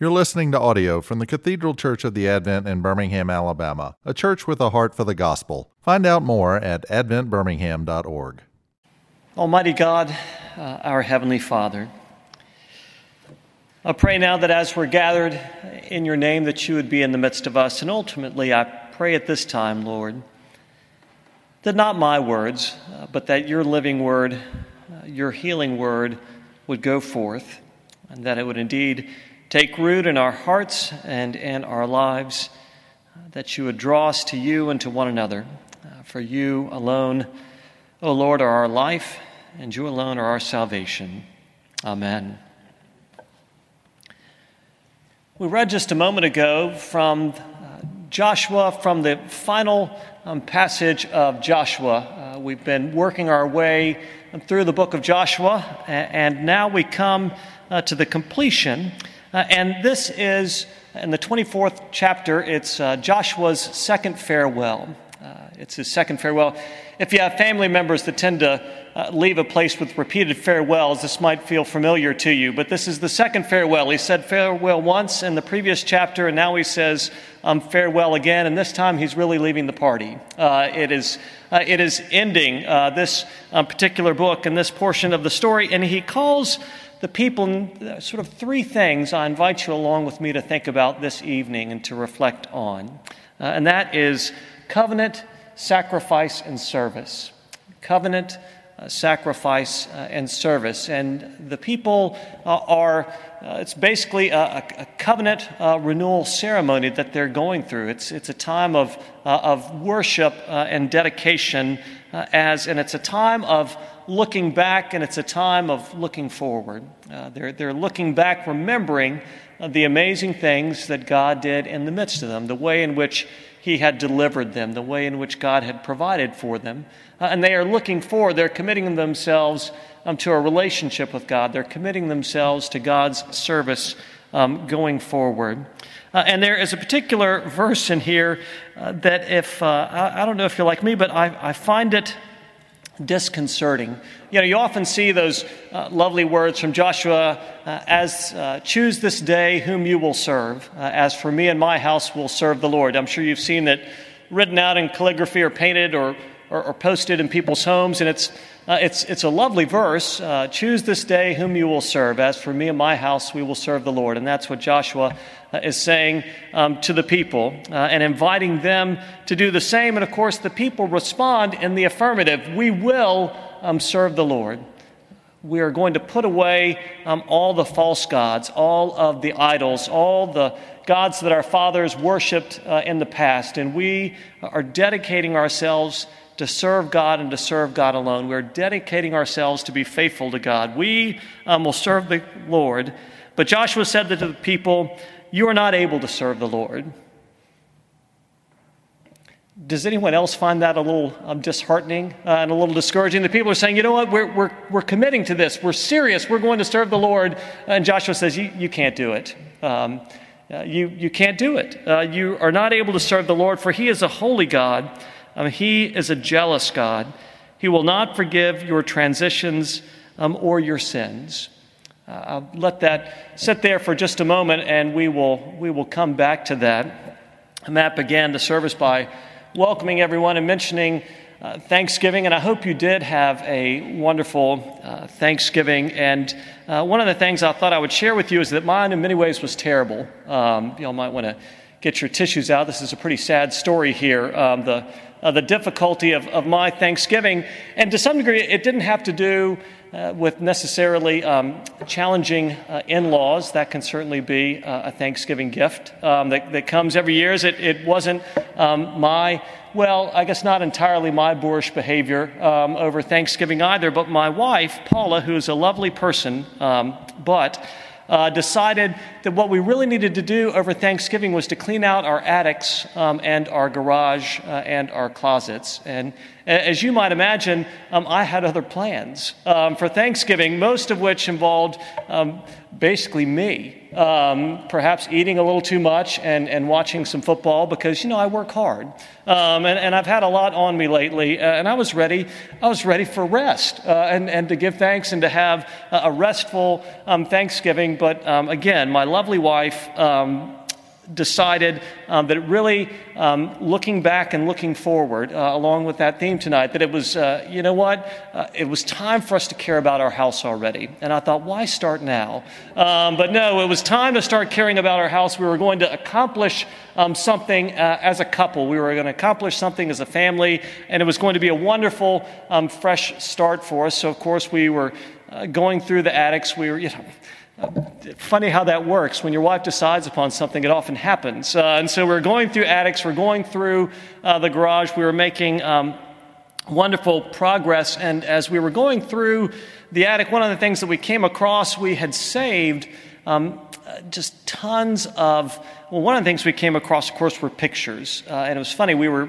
You're listening to audio from the Cathedral Church of the Advent in Birmingham, Alabama, a church with a heart for the gospel. Find out more at adventbirmingham.org. Almighty God, uh, our Heavenly Father, I pray now that as we're gathered in your name, that you would be in the midst of us. And ultimately, I pray at this time, Lord, that not my words, uh, but that your living word, uh, your healing word, would go forth, and that it would indeed take root in our hearts and in our lives, uh, that you would draw us to you and to one another. Uh, for you alone, O Lord, are our life, and you alone are our salvation. Amen. We read just a moment ago from uh, Joshua, from the final um, passage of Joshua. Uh, we've been working our way through the book of Joshua, and now we come uh, to the completion. Uh, and this is in the 24th chapter, it's uh, Joshua's second farewell. Uh, it's his second farewell. If you have family members that tend to uh, leave a place with repeated farewells, this might feel familiar to you. But this is the second farewell. He said farewell once in the previous chapter, and now he says um, farewell again. And this time he's really leaving the party. Uh, it, is, uh, it is ending this um, particular book and this portion of the story. And he calls the people uh, sort of three things I invite you along with me to think about this evening and to reflect on. and that is covenant, sacrifice, and service. Covenant, uh, sacrifice, uh, and service. And the people uh, are, uh, it's basically a, a covenant uh, renewal ceremony that they're going through. It's, it's a time of, uh, of worship and dedication, as, and it's a time of looking back and it's a time of looking forward. they're, they're looking back, remembering the amazing things that God did in the midst of them, the way in which he had delivered them, the way in which God had provided for them. Uh, and they are looking forward, they're committing themselves um, to a relationship with God, they're committing themselves to God's service um, going forward. Uh, and there is a particular verse in here uh, that, if uh, I, I, don't know if you're like me, but I, I find it disconcerting. You know, you often see those uh, lovely words from Joshua uh, as uh, choose this day whom you will serve. Uh, as for me and my house will serve the Lord. I'm sure you've seen that written out in calligraphy or painted or, or, or posted in people's homes, and it's uh, it's, it's a lovely verse. Uh, Choose this day whom you will serve. As for me and my house, we will serve the Lord. And that's what Joshua uh, is saying um, to the people uh, and inviting them to do the same. And of course, the people respond in the affirmative We will um, serve the Lord. We are going to put away um, all the false gods, all of the idols, all the gods that our fathers worshiped uh, in the past. And we are dedicating ourselves to serve God and to serve God alone. We're dedicating ourselves to be faithful to God. We um, will serve the Lord. But Joshua said to the people, You are not able to serve the Lord. Does anyone else find that a little um, disheartening uh, and a little discouraging? The people are saying, you know what, we're, we're, we're committing to this. We're serious. We're going to serve the Lord. And Joshua says, you, you can't do it. Um, uh, you, you can't do it. Uh, you are not able to serve the Lord, for He is a holy God. Um, he is a jealous God. He will not forgive your transitions um, or your sins. Uh, I'll let that sit there for just a moment, and we will, we will come back to that. Matt began the service by welcoming everyone and mentioning uh, Thanksgiving, and I hope you did have a wonderful uh, Thanksgiving. And uh, one of the things I thought I would share with you is that mine, in many ways, was terrible. Um, y'all might want to get your tissues out. This is a pretty sad story here. Um, the uh, the difficulty of, of my Thanksgiving. And to some degree, it didn't have to do uh, with necessarily um, challenging uh, in laws. That can certainly be uh, a Thanksgiving gift um, that, that comes every year. It, it wasn't um, my, well, I guess not entirely my boorish behavior um, over Thanksgiving either, but my wife, Paula, who's a lovely person, um, but uh, decided that what we really needed to do over Thanksgiving was to clean out our attics um, and our garage uh, and our closets. And As you might imagine, um, I had other plans um, for Thanksgiving, most of which involved um, basically me, um, perhaps eating a little too much and, and watching some football because, you know, I work hard. Um, and, and I've had a lot on me lately, uh, and I was ready. I was ready for rest uh, and, and to give thanks and to have a restful um, Thanksgiving. But again, my lovely wife decided um, that really, um, looking back and looking forward, uh, along with that theme tonight, that it was, uh, you know what, uh, it was time for us to care about our house already. And I thought, why start now? Um, but no, it was time to start caring about our house. We were going to accomplish um, something uh, as a couple, we were going to accomplish something as a family, and it was going to be a wonderful, um, fresh start for us. So, of course, we were uh, going through the attics. We were, you know, funny how that works. When your wife decides upon something, it often happens. Uh, and so we're going through attics, we're going through uh, the garage, we were making um, wonderful progress. And as we were going through the attic, one of the things that we came across, we had saved um, just tons of. Well, one of the things we came across, of course, were pictures. Uh, and it was funny, we were.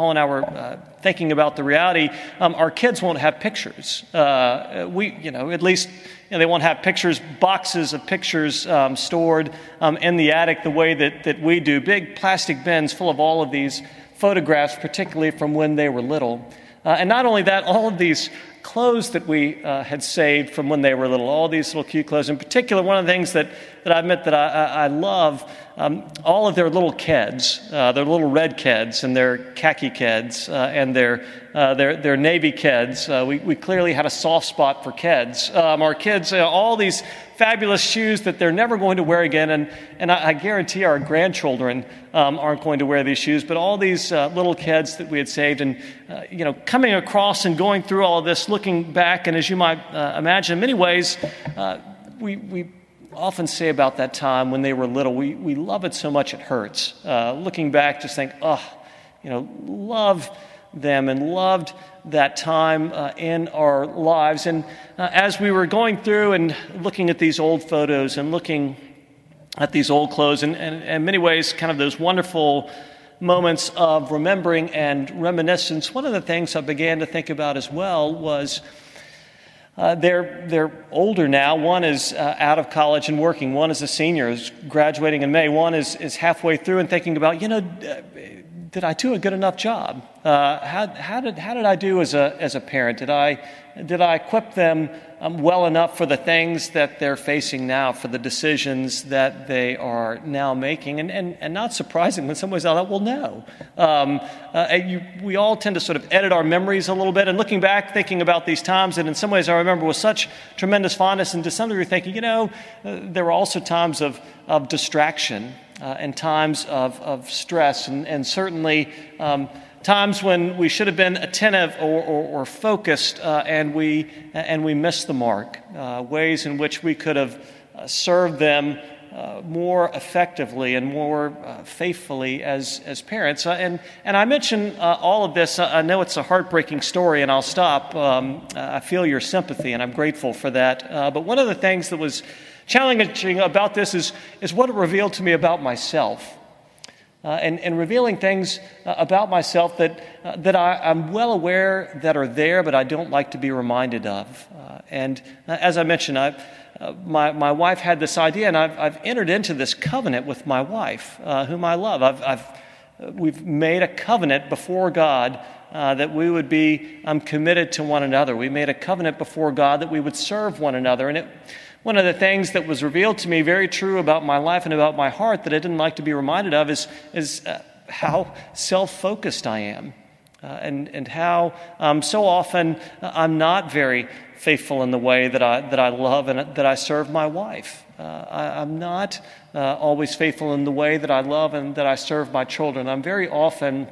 Paula and I were uh, thinking about the reality. Um, our kids won't have pictures. Uh, we, you know, at least you know, they won't have pictures, boxes of pictures um, stored um, in the attic the way that, that we do. Big plastic bins full of all of these photographs, particularly from when they were little. Uh, and not only that, all of these clothes that we uh, had saved from when they were little, all these little cute clothes. In particular, one of the things that, that I admit that I, I, I love, um, all of their little Keds, uh, their little red Keds and their khaki Keds uh, and their, uh, their, their navy Keds. Uh, we, we clearly had a soft spot for Keds. Um, our kids, uh, all these fabulous shoes that they're never going to wear again. And, and I, I guarantee our grandchildren um, aren't going to wear these shoes. But all these little Keds that we had saved, and you know, coming across and going through all of this, looking back, and as you might uh, imagine, in many ways, uh, we, we often say about that time when they were little, we, we love it so much it hurts. Uh, looking back, just think, oh, you know, love them and loved that time uh, in our lives. And uh, as we were going through and looking at these old photos and looking at these old clothes, and, and, and in many ways, kind of those wonderful moments of remembering and reminiscence, one of the things I began to think about as well was. Uh, they're, they're older now. One is uh, out of college and working. One is a senior, is graduating in May. One is, is halfway through and thinking about, you know, did I do a good enough job? Uh, how, how, did, how did I do as a, as a parent? Did I, did I equip them um, well enough for the things that they're facing now, for the decisions that they are now making? And, and, and not surprisingly, in some ways, I thought, well, no. Um, uh, you, we all tend to sort of edit our memories a little bit. And looking back, thinking about these times, and in some ways, I remember with such tremendous fondness, and to some degree, thinking, you know, uh, there were also times of, of distraction uh, and times of, of stress, and, and certainly um, times when we should have been attentive or, or, or focused uh, and, we, and we missed the mark, uh, ways in which we could have uh, served them uh, more effectively and more uh, faithfully as, as parents. And, and I mention all of this. I know it's a heartbreaking story, and I'll stop. Um, I feel your sympathy, and I'm grateful for that. but one of the things that was challenging about this is, is what it revealed to me about myself. Uh, and, and, revealing things uh, about myself that, uh, that I, am well aware that are there, but I don't like to be reminded of. Uh, and uh, as I mentioned, I, uh, my, my wife had this idea, and I've, I've entered into this covenant with my wife, whom I love. I've, I've, we've made a covenant before God that we would be um, committed to one another. We made a covenant before God that we would serve one another. And it, one of the things that was revealed to me, very true about my life and about my heart, that I didn't like to be reminded of, is, is uh, how self focused I am. Uh, and, and how um, so often uh, I'm not very faithful in the way that I, that I love and that I serve my wife. Uh, I, am not uh, always faithful in the way that I love and that I serve my children. I'm very often,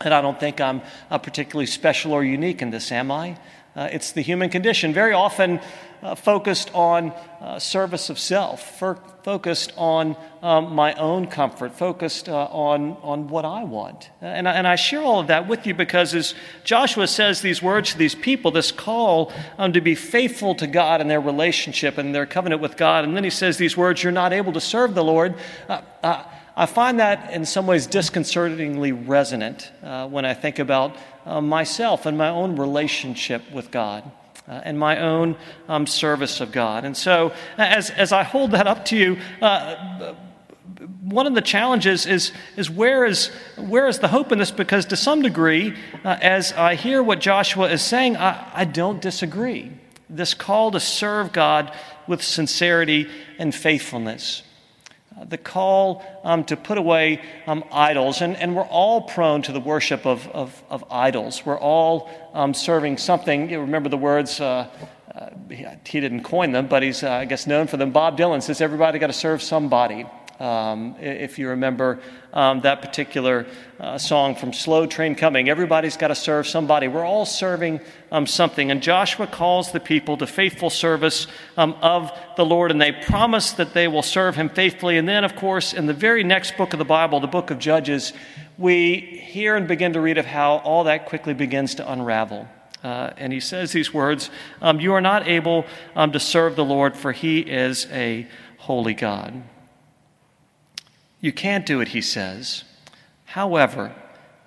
and I don't think I'm uh, particularly special or unique in this, am I? Uh, it's the human condition. Very often uh, focused on uh, service of self, focused on um, my own comfort, focused uh, on, on what I want. And I, and I share all of that with you because as Joshua says these words to these people, this call um, to be faithful to God in their relationship and their covenant with God, and then he says these words, You're not able to serve the Lord. Uh, uh, I find that in some ways disconcertingly resonant uh, when I think about uh, myself and my own relationship with God. Uh, and my own um, service of God. And so, as, as I hold that up to you, uh, one of the challenges is, is, where is where is the hope in this? Because to some degree, uh, as I hear what Joshua is saying, I, I don't disagree. This call to serve God with sincerity and faithfulness. The call um, to put away um, idols, and, and we're all prone to the worship of, of, of idols. We're all um, serving something. You remember the words, uh, uh, he, he, didn't coin them, but he's, uh, I guess, known for them. Bob Dylan says, Everybody got to serve somebody um, if you remember um, that particular uh, song from Slow Train Coming. Everybody's got to serve somebody. We're all serving um, something. And Joshua calls the people to faithful service um, of the Lord, and they promise that they will serve him faithfully. And then, of course, in the very next book of the Bible, the book of Judges, we hear and begin to read of how all that quickly begins to unravel. Uh, and he says these words um, You are not able um, to serve the Lord, for he is a holy God. You can't do it, he says. However,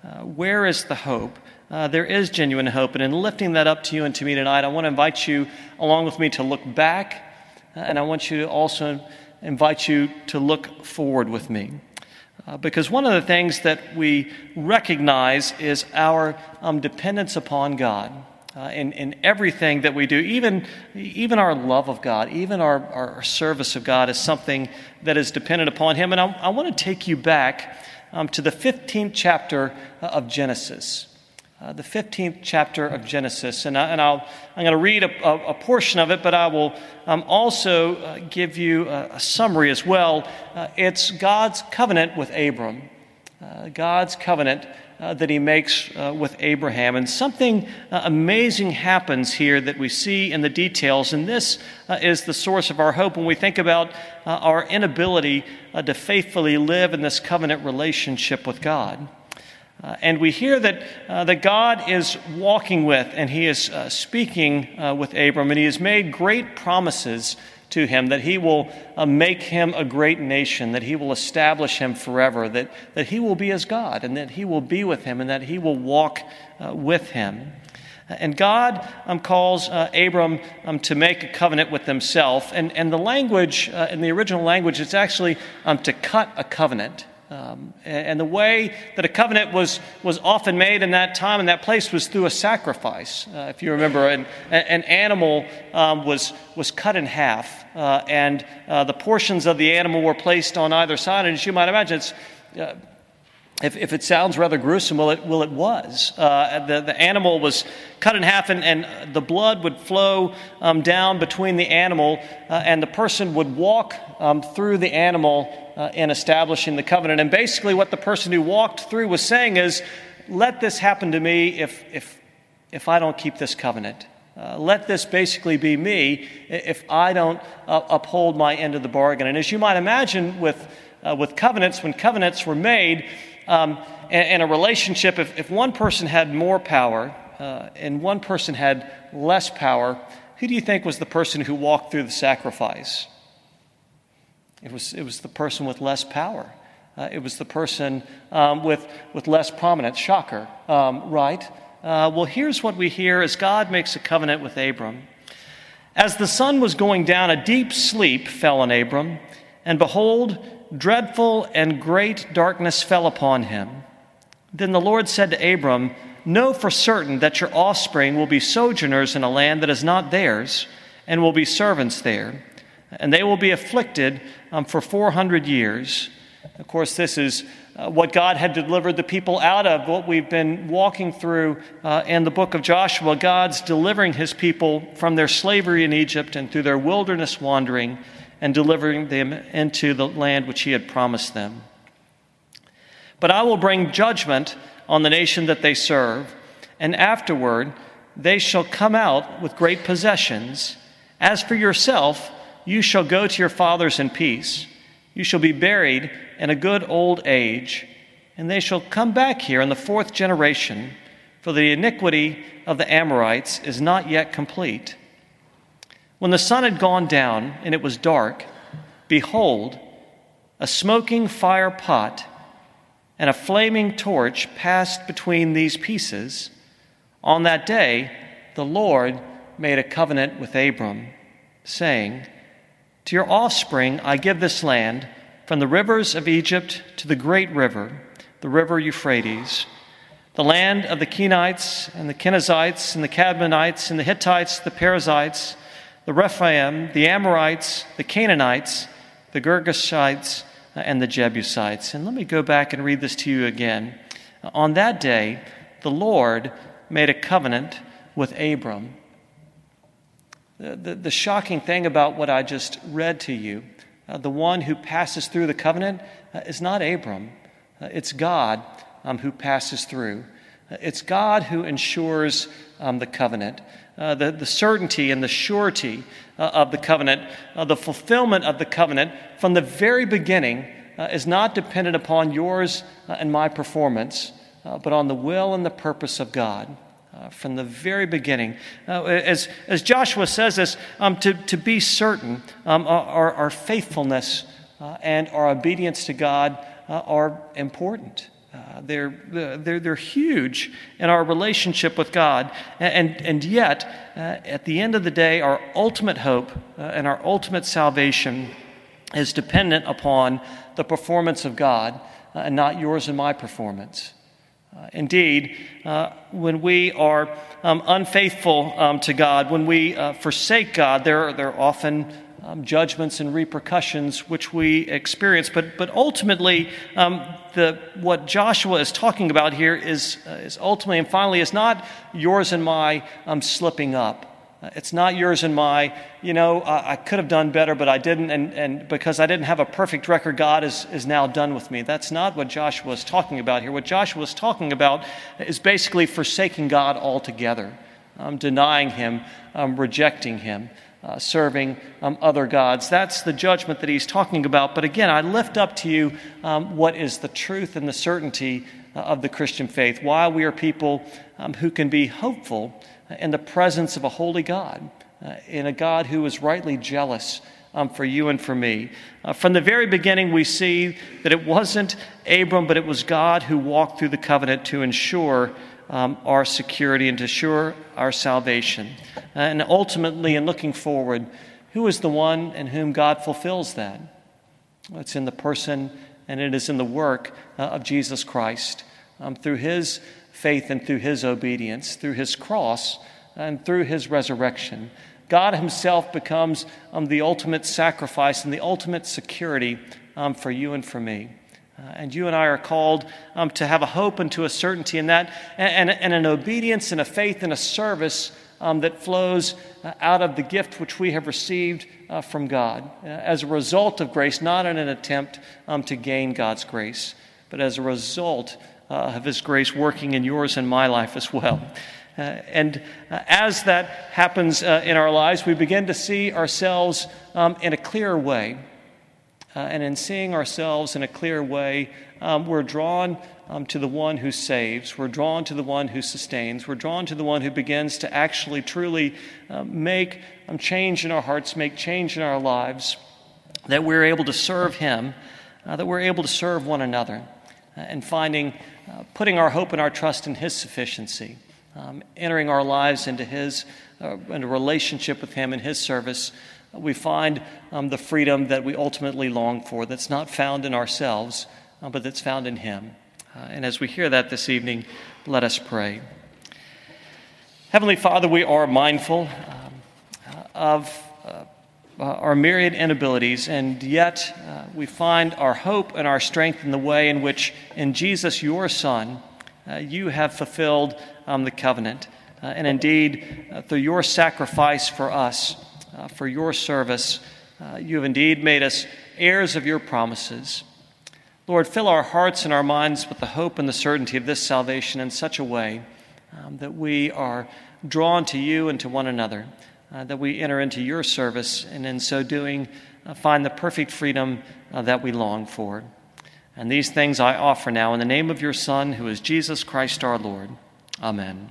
uh, where is the hope? Uh, there is genuine hope. And in lifting that up to you and to me tonight, I want to invite you along with me to look back, uh, and I want you to also invite you to look forward with me. Uh, because one of the things that we recognize is our um, dependence upon God uh, in, in everything that we do, even, even our love of God, even our, our service of God is something that is dependent upon Him. And I, I want to take you back um, to the 15th chapter uh, of Genesis. Uh, the 15th chapter of Genesis. And, I, and I'll, I'm going to read a, a, a, portion of it, but I will um, also uh, give you a, a, summary as well. Uh, it's God's covenant with Abram. Uh, God's covenant uh, that he makes uh, with Abraham. And something uh, amazing happens here that we see in the details. And this uh, is the source of our hope when we think about uh, our inability to faithfully live in this covenant relationship with God. and we hear that, that God is walking with and he is speaking with Abram, and he has made great promises to him, that he will uh, make him a great nation, that he will establish him forever, that, that he will be his God, and that he will be with him, and that he will walk uh, with him. And God um, calls uh, Abram um, to make a covenant with himself. And, and the language, uh, in the original language, it's actually um, to cut a covenant. Um, and the way that a covenant was, was often made in that time and that place was through a sacrifice. Uh, if you remember, an, an animal um, was, was cut in half, uh, and uh, the portions of the animal were placed on either side. And as you might imagine, it's uh, if, if, it sounds rather gruesome, well, it, well, it was. Uh, the, the animal was cut in half, and, and the blood would flow um, down between the animal, uh, and the person would walk um, through the animal uh, in establishing the covenant. And basically, what the person who walked through was saying is, let this happen to me if, if, if I don't keep this covenant. Uh, let this basically be me if I don't uh, uphold my end of the bargain. And as you might imagine, with, uh, with covenants, when covenants were made, um, in, a relationship, if, if one person had more power uh, and one person had less power, who do you think was the person who walked through the sacrifice? It was, it was the person with less power. Uh, it was the person um, with, with less prominence. Shocker, um, right? Uh, well, here's what we hear as God makes a covenant with Abram. As the sun was going down, a deep sleep fell on Abram, and behold, dreadful and great darkness fell upon him. Then the Lord said to Abram, Know for certain that your offspring will be sojourners in a land that is not theirs, and will be servants there. And they will be afflicted um, for 400 years. Of course, this is uh, what God had delivered the people out of, what we've been walking through uh, in the book of Joshua. God's delivering his people from their slavery in Egypt and through their wilderness wandering and delivering them into the land which he had promised them. But I will bring judgment on the nation that they serve, and afterward they shall come out with great possessions. As for yourself, you shall go to your fathers in peace. You shall be buried in a good old age, and they shall come back here in the fourth generation, for the iniquity of the Amorites is not yet complete. When the sun had gone down and it was dark, behold, a smoking fire pot and a flaming torch passed between these pieces. On that day, the Lord made a covenant with Abram, saying, To your offspring I give this land, from the rivers of Egypt to the great river, the river Euphrates, the land of the Kenites and the Kenizzites and the Cadmonites and the Hittites, the Perizzites, the Rephaim, the Amorites, the Canaanites, the Girgashites, and the Jebusites. And let me go back and read this to you again. On that day, the Lord made a covenant with Abram. The, the, the shocking thing about what I just read to you, uh, the one who passes through the covenant uh, is not Abram, uh, it's God um, who passes through. It's God who ensures um, the covenant. Uh, the, the certainty and the surety uh, of the covenant, uh, the fulfillment of the covenant from the very beginning uh, is not dependent upon yours uh, and my performance, uh, but on the will and the purpose of God. from the very beginning. as, as Joshua says this, um, to, to be certain, um, our, our faithfulness and our obedience to God are important. Uh, they're, they're, they're huge in our relationship with God. And, and yet, uh, at the end of the day, our ultimate hope uh, and our ultimate salvation is dependent upon the performance of God uh, and not yours and my performance. Uh, indeed, when we are um, unfaithful um, to God, when we forsake God, there, there are often um, judgments and repercussions which we experience. But, but ultimately, um, the, what Joshua is talking about here is, uh, is ultimately and finally is not yours and my um, slipping up. Uh, it's not yours and my, you know, I, could have done better, but I didn't, and, and because I didn't have a perfect record, God is, is now done with me. That's not what Joshua is talking about here. What Joshua is talking about is basically forsaking God altogether, um, denying Him, um, rejecting Him uh, serving um, other gods. That's the judgment that he's talking about. But again, I lift up to you um, what is the truth and the certainty uh, of the Christian faith, why we are people um, who can be hopeful in the presence of a holy God, uh, in a God who is rightly jealous. Um, for you and for me. Uh, from the very beginning, we see that it wasn't Abram, but it was God who walked through the covenant to ensure um, our security and to assure our salvation. And ultimately, in looking forward, who is the one in whom God fulfills that? Well, it's in the person and it is in the work uh, of Jesus Christ. Um, through his faith and through his obedience, through his cross and through his resurrection, God himself becomes um, the ultimate sacrifice and the ultimate security um, for you and for me. Uh, and you and I are called um, to have a hope and to a certainty in that, and, and, and an obedience and a faith and a service um, that flows uh, out of the gift which we have received uh, from God uh, as a result of grace, not in an attempt um, to gain God's grace, but as a result uh, of His grace working in yours and my life as well. Uh, and as that happens in our lives, we begin to see ourselves um, in a clearer way. Uh, and in seeing ourselves in a clear way, um, we're drawn um, to the one who saves. We're drawn to the one who sustains. We're drawn to the one who begins to actually, truly uh, make um, change in our hearts, make change in our lives, that we're able to serve Him, uh, that we're able to serve one another, uh, and finding, uh, putting our hope and our trust in His sufficiency, um, entering our lives into His, uh, into relationship with Him and His service we find um, the freedom that we ultimately long for, that's not found in ourselves, uh, but that's found in Him. Uh, and as we hear that this evening, let us pray. Heavenly Father, we are mindful um, of uh, our myriad inabilities, and yet uh, we find our hope and our strength in the way in which, in Jesus, your Son, uh, you have fulfilled um, the covenant. And indeed, through your sacrifice for us, uh, for your service. Uh, you have indeed made us heirs of your promises. Lord, fill our hearts and our minds with the hope and the certainty of this salvation in such a way um, that we are drawn to you and to one another, uh, that we enter into your service, and in so doing, uh, find the perfect freedom uh, that we long for. And these things I offer now in the name of your Son, who is Jesus Christ our Lord. Amen.